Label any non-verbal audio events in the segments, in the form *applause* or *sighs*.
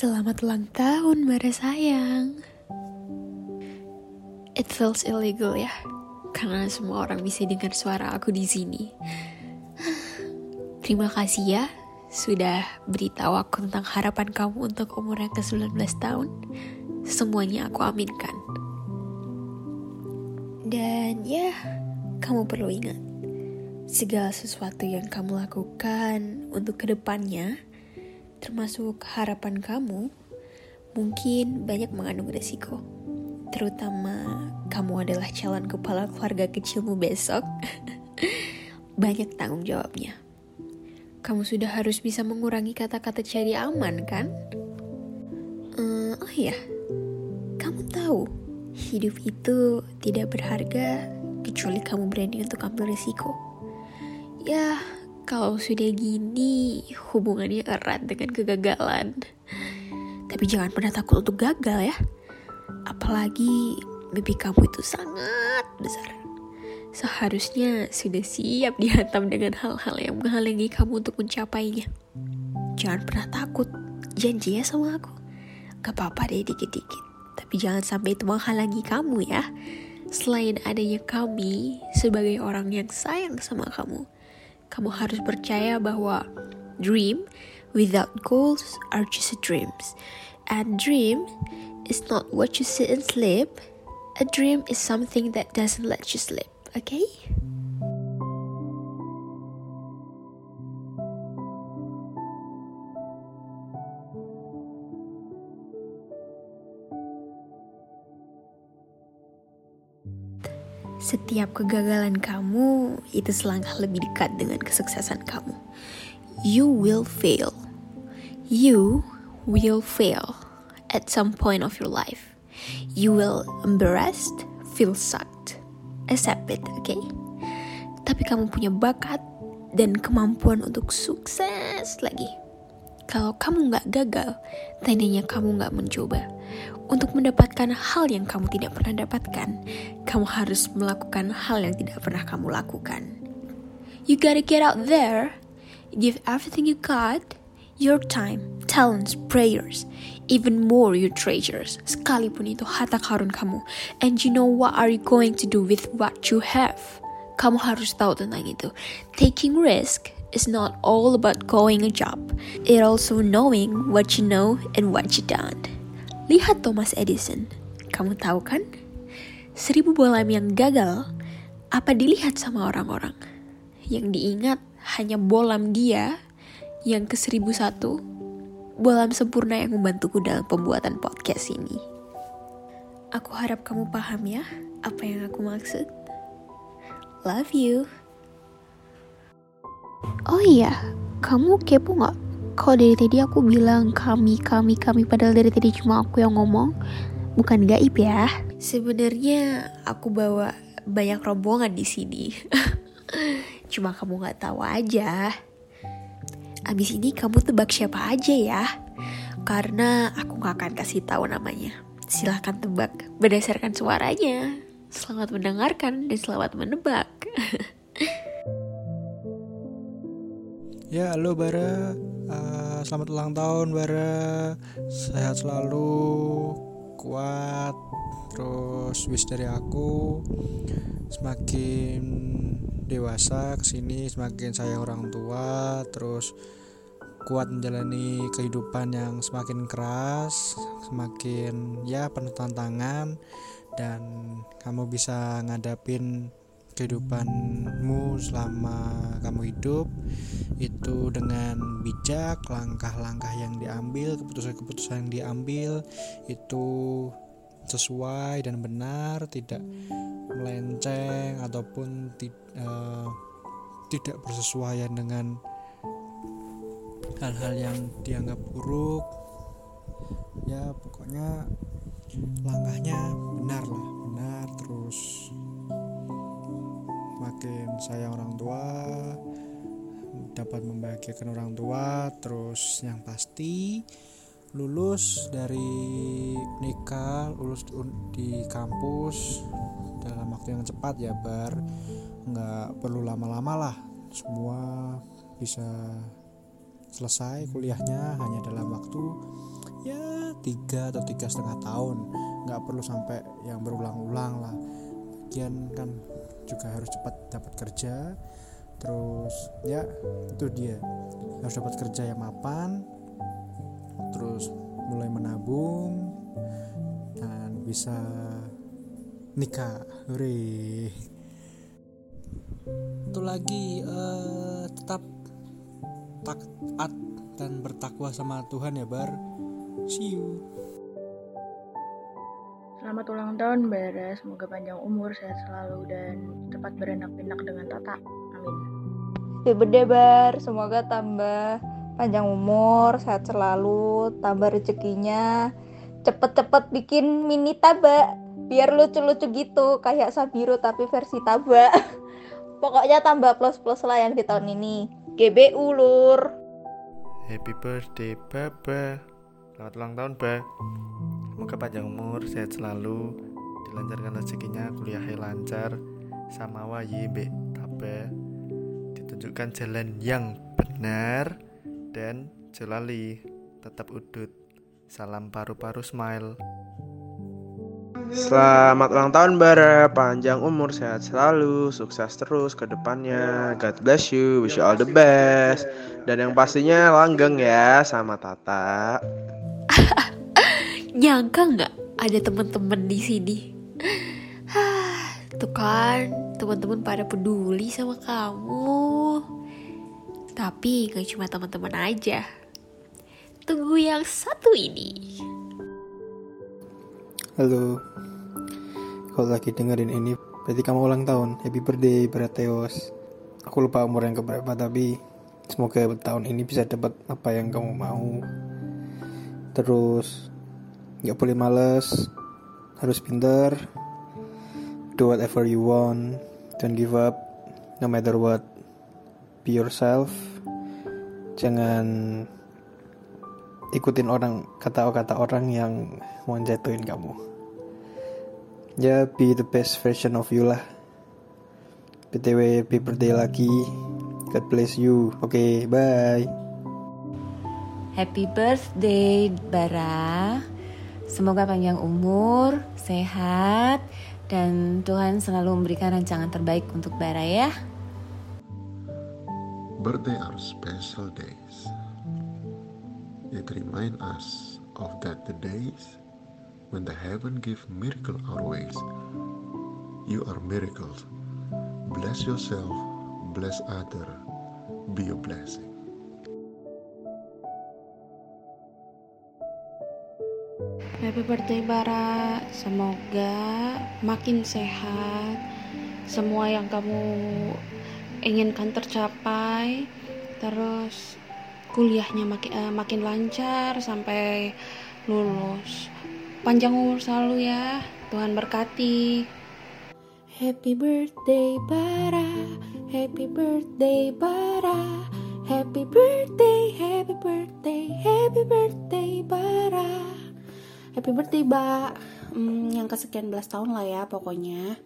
Selamat ulang tahun, Bara sayang. It feels illegal ya, karena semua orang bisa dengar suara aku di sini. *sighs* Terima kasih ya, sudah beritahu aku tentang harapan kamu untuk umur yang ke-19 tahun. Semuanya aku aminkan. Dan ya, kamu perlu ingat, segala sesuatu yang kamu lakukan untuk ke depannya, termasuk harapan kamu, mungkin banyak mengandung resiko. Terutama kamu adalah calon kepala keluarga kecilmu besok. *laughs* banyak tanggung jawabnya. Kamu sudah harus bisa mengurangi kata-kata cari aman, kan? Uh, oh iya, kamu tahu hidup itu tidak berharga kecuali kamu berani untuk ambil resiko. Ya, kalau sudah gini, hubungannya erat dengan kegagalan. Tapi jangan pernah takut untuk gagal ya. Apalagi mimpi kamu itu sangat besar. Seharusnya sudah siap dihantam dengan hal-hal yang menghalangi kamu untuk mencapainya. Jangan pernah takut, janji ya sama aku. Gak apa-apa deh dikit-dikit. Tapi jangan sampai itu menghalangi kamu ya. Selain adanya kami sebagai orang yang sayang sama kamu, kamu harus percaya bahwa dream without goals are just dreams. And dream is not what you see and sleep. A dream is something that doesn't let you sleep, okay? Setiap kegagalan kamu itu selangkah lebih dekat dengan kesuksesan kamu. You will fail. You will fail at some point of your life. You will embarrassed, feel sucked. Accept it, okay? Tapi kamu punya bakat dan kemampuan untuk sukses lagi. Kalau kamu nggak gagal, tandanya kamu nggak mencoba. Untuk mendapatkan hal yang kamu tidak pernah dapatkan, kamu harus melakukan hal yang tidak pernah kamu lakukan. You gotta get out there, give everything you got, your time, talents, prayers, even more your treasures, sekalipun itu harta karun kamu. And you know what are you going to do with what you have? Kamu harus tahu tentang itu. Taking risk is not all about going a job. It also knowing what you know and what you don't. Lihat Thomas Edison. Kamu tahu kan? Seribu bolam yang gagal, apa dilihat sama orang-orang? Yang diingat hanya bolam dia yang ke seribu satu, bolam sempurna yang membantuku dalam pembuatan podcast ini. Aku harap kamu paham ya apa yang aku maksud. Love you. Oh iya, kamu kepo nggak Kok dari tadi aku bilang kami, kami, kami padahal dari tadi cuma aku yang ngomong? Bukan gaib ya. Sebenarnya aku bawa banyak rombongan di sini. *laughs* cuma kamu nggak tahu aja. Abis ini kamu tebak siapa aja ya. Karena aku nggak akan kasih tahu namanya. Silahkan tebak berdasarkan suaranya. Selamat mendengarkan dan selamat menebak. *laughs* ya, halo Bara. Uh, selamat ulang tahun Bara. Sehat selalu, kuat. Terus wish dari aku semakin dewasa ke sini semakin sayang orang tua terus kuat menjalani kehidupan yang semakin keras semakin ya penuh tantangan dan kamu bisa ngadapin kehidupanmu selama kamu hidup itu dengan bijak langkah-langkah yang diambil keputusan-keputusan yang diambil itu sesuai dan benar tidak melenceng ataupun uh, tidak bersesuaian dengan hal-hal yang dianggap buruk. Ya pokoknya langkahnya benar lah benar terus makin sayang orang tua dapat membahagiakan orang tua terus yang pasti lulus dari nikah lulus di kampus dalam waktu yang cepat ya bar. Nggak perlu lama-lama lah semua bisa selesai kuliahnya hanya dalam waktu ya tiga atau tiga setengah tahun. Nggak perlu sampai yang berulang-ulang lah. Lagian kan juga harus cepat dapat kerja. Terus ya itu dia. Harus dapat kerja yang mapan terus mulai menabung dan bisa nikah. Hore. Itu lagi uh, tetap taat dan bertakwa sama Tuhan ya bar. See you Selamat ulang tahun Bara, semoga panjang umur, sehat selalu, dan cepat berenak pinak dengan Tata. Amin. Happy birthday Bar, semoga tambah panjang umur, sehat selalu, tambah rezekinya, cepet-cepet bikin mini taba, biar lucu-lucu gitu, kayak Sabiru tapi versi taba. *laughs* Pokoknya tambah plus-plus lah yang di tahun ini. GBU lur. Happy birthday Baba. Selamat ulang tahun, Ba. Semoga panjang umur, sehat selalu, dilancarkan rezekinya, kuliahnya lancar, sama be tabe, ditunjukkan jalan yang benar dan jelali, tetap udut. Salam paru-paru smile. Selamat ulang tahun Bara, panjang umur, sehat selalu, sukses terus ke depannya. God bless you, wish you all the best. Dan yang pastinya langgeng ya sama Tata nyangka nggak ada teman-teman di sini? Tuh kan teman-teman pada peduli sama kamu. Tapi gak cuma teman-teman aja. Tunggu yang satu ini. Halo. Kalau lagi dengerin ini berarti kamu ulang tahun. Happy birthday Brateos. Aku lupa umur yang keberapa tapi semoga tahun ini bisa dapat apa yang kamu mau. Terus nggak boleh males harus pintar do whatever you want don't give up. No matter what be yourself. Jangan ikutin orang kata-kata orang yang mau jatuhin kamu. Ya be the best version of you lah. Btw happy birthday lagi. God bless you. Oke okay, bye. Happy birthday Bara Semoga panjang umur, sehat, dan Tuhan selalu memberikan rancangan terbaik untuk Bara ya. Birthday are special days. It remind us of that the days when the heaven give miracle our ways. You are miracles. Bless yourself, bless other, be a blessing. Happy birthday Bara, semoga makin sehat, semua yang kamu inginkan tercapai, terus kuliahnya makin uh, makin lancar sampai lulus. Panjang umur selalu ya, Tuhan berkati. Happy birthday Bara, happy birthday Bara, happy birthday, happy birthday, happy birthday. Happy birthday, Mbak. Hmm, yang kesekian belas tahun lah ya pokoknya.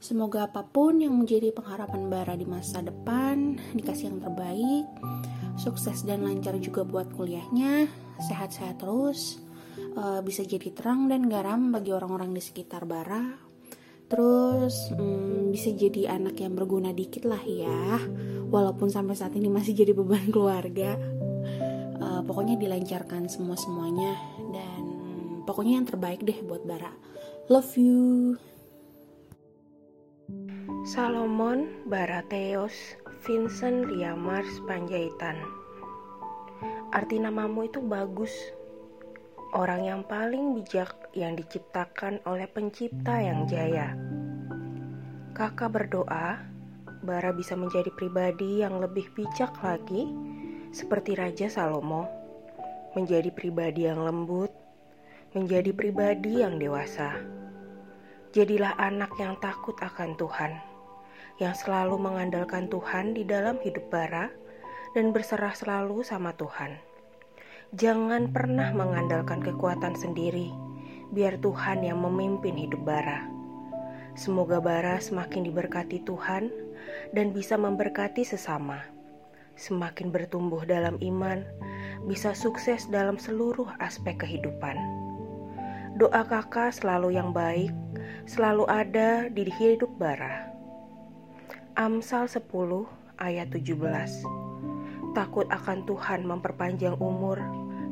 Semoga apa pun yang menjadi pengharapan Bara di masa depan dikasih yang terbaik, sukses dan lancar juga buat kuliahnya, sehat-sehat terus, uh, bisa jadi terang dan garam bagi orang-orang di sekitar Bara. Terus hmm, bisa jadi anak yang berguna dikit lah ya, walaupun sampai saat ini masih jadi beban *laughs* keluarga. Uh, pokoknya dilancarkan semua semuanya pokoknya yang terbaik deh buat Bara. Love you. Salomon Baratheos Vincent Liamars Panjaitan Arti namamu itu bagus. Orang yang paling bijak yang diciptakan oleh pencipta yang jaya. Kakak berdoa Bara bisa menjadi pribadi yang lebih bijak lagi Seperti Raja Salomo. Menjadi pribadi yang lembut menjadi pribadi yang dewasa. Jadilah anak yang takut akan Tuhan, yang selalu mengandalkan Tuhan di dalam hidup bara dan berserah selalu sama Tuhan. Jangan pernah mengandalkan kekuatan sendiri, biar Tuhan yang memimpin hidup bara. Semoga bara semakin diberkati Tuhan dan bisa memberkati sesama, semakin bertumbuh dalam iman, bisa sukses dalam seluruh aspek kehidupan. Doa kakak selalu yang baik, selalu ada di hidup Bara. Amsal 10 ayat 17 Takut akan Tuhan memperpanjang umur,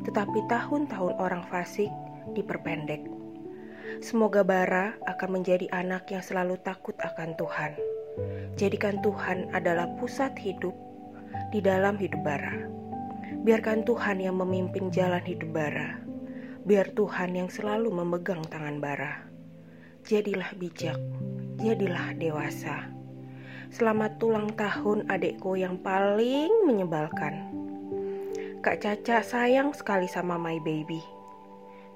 tetapi tahun-tahun orang fasik diperpendek. Semoga Bara akan menjadi anak yang selalu takut akan Tuhan. Jadikan Tuhan adalah pusat hidup di dalam hidup Bara. Biarkan Tuhan yang memimpin jalan hidup Bara. Biar Tuhan yang selalu memegang tangan Bara. Jadilah bijak, jadilah dewasa. Selamat ulang tahun adekku yang paling menyebalkan. Kak Caca sayang sekali sama my baby.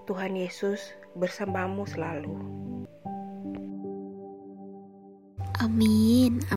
Tuhan Yesus bersamamu selalu. Amin.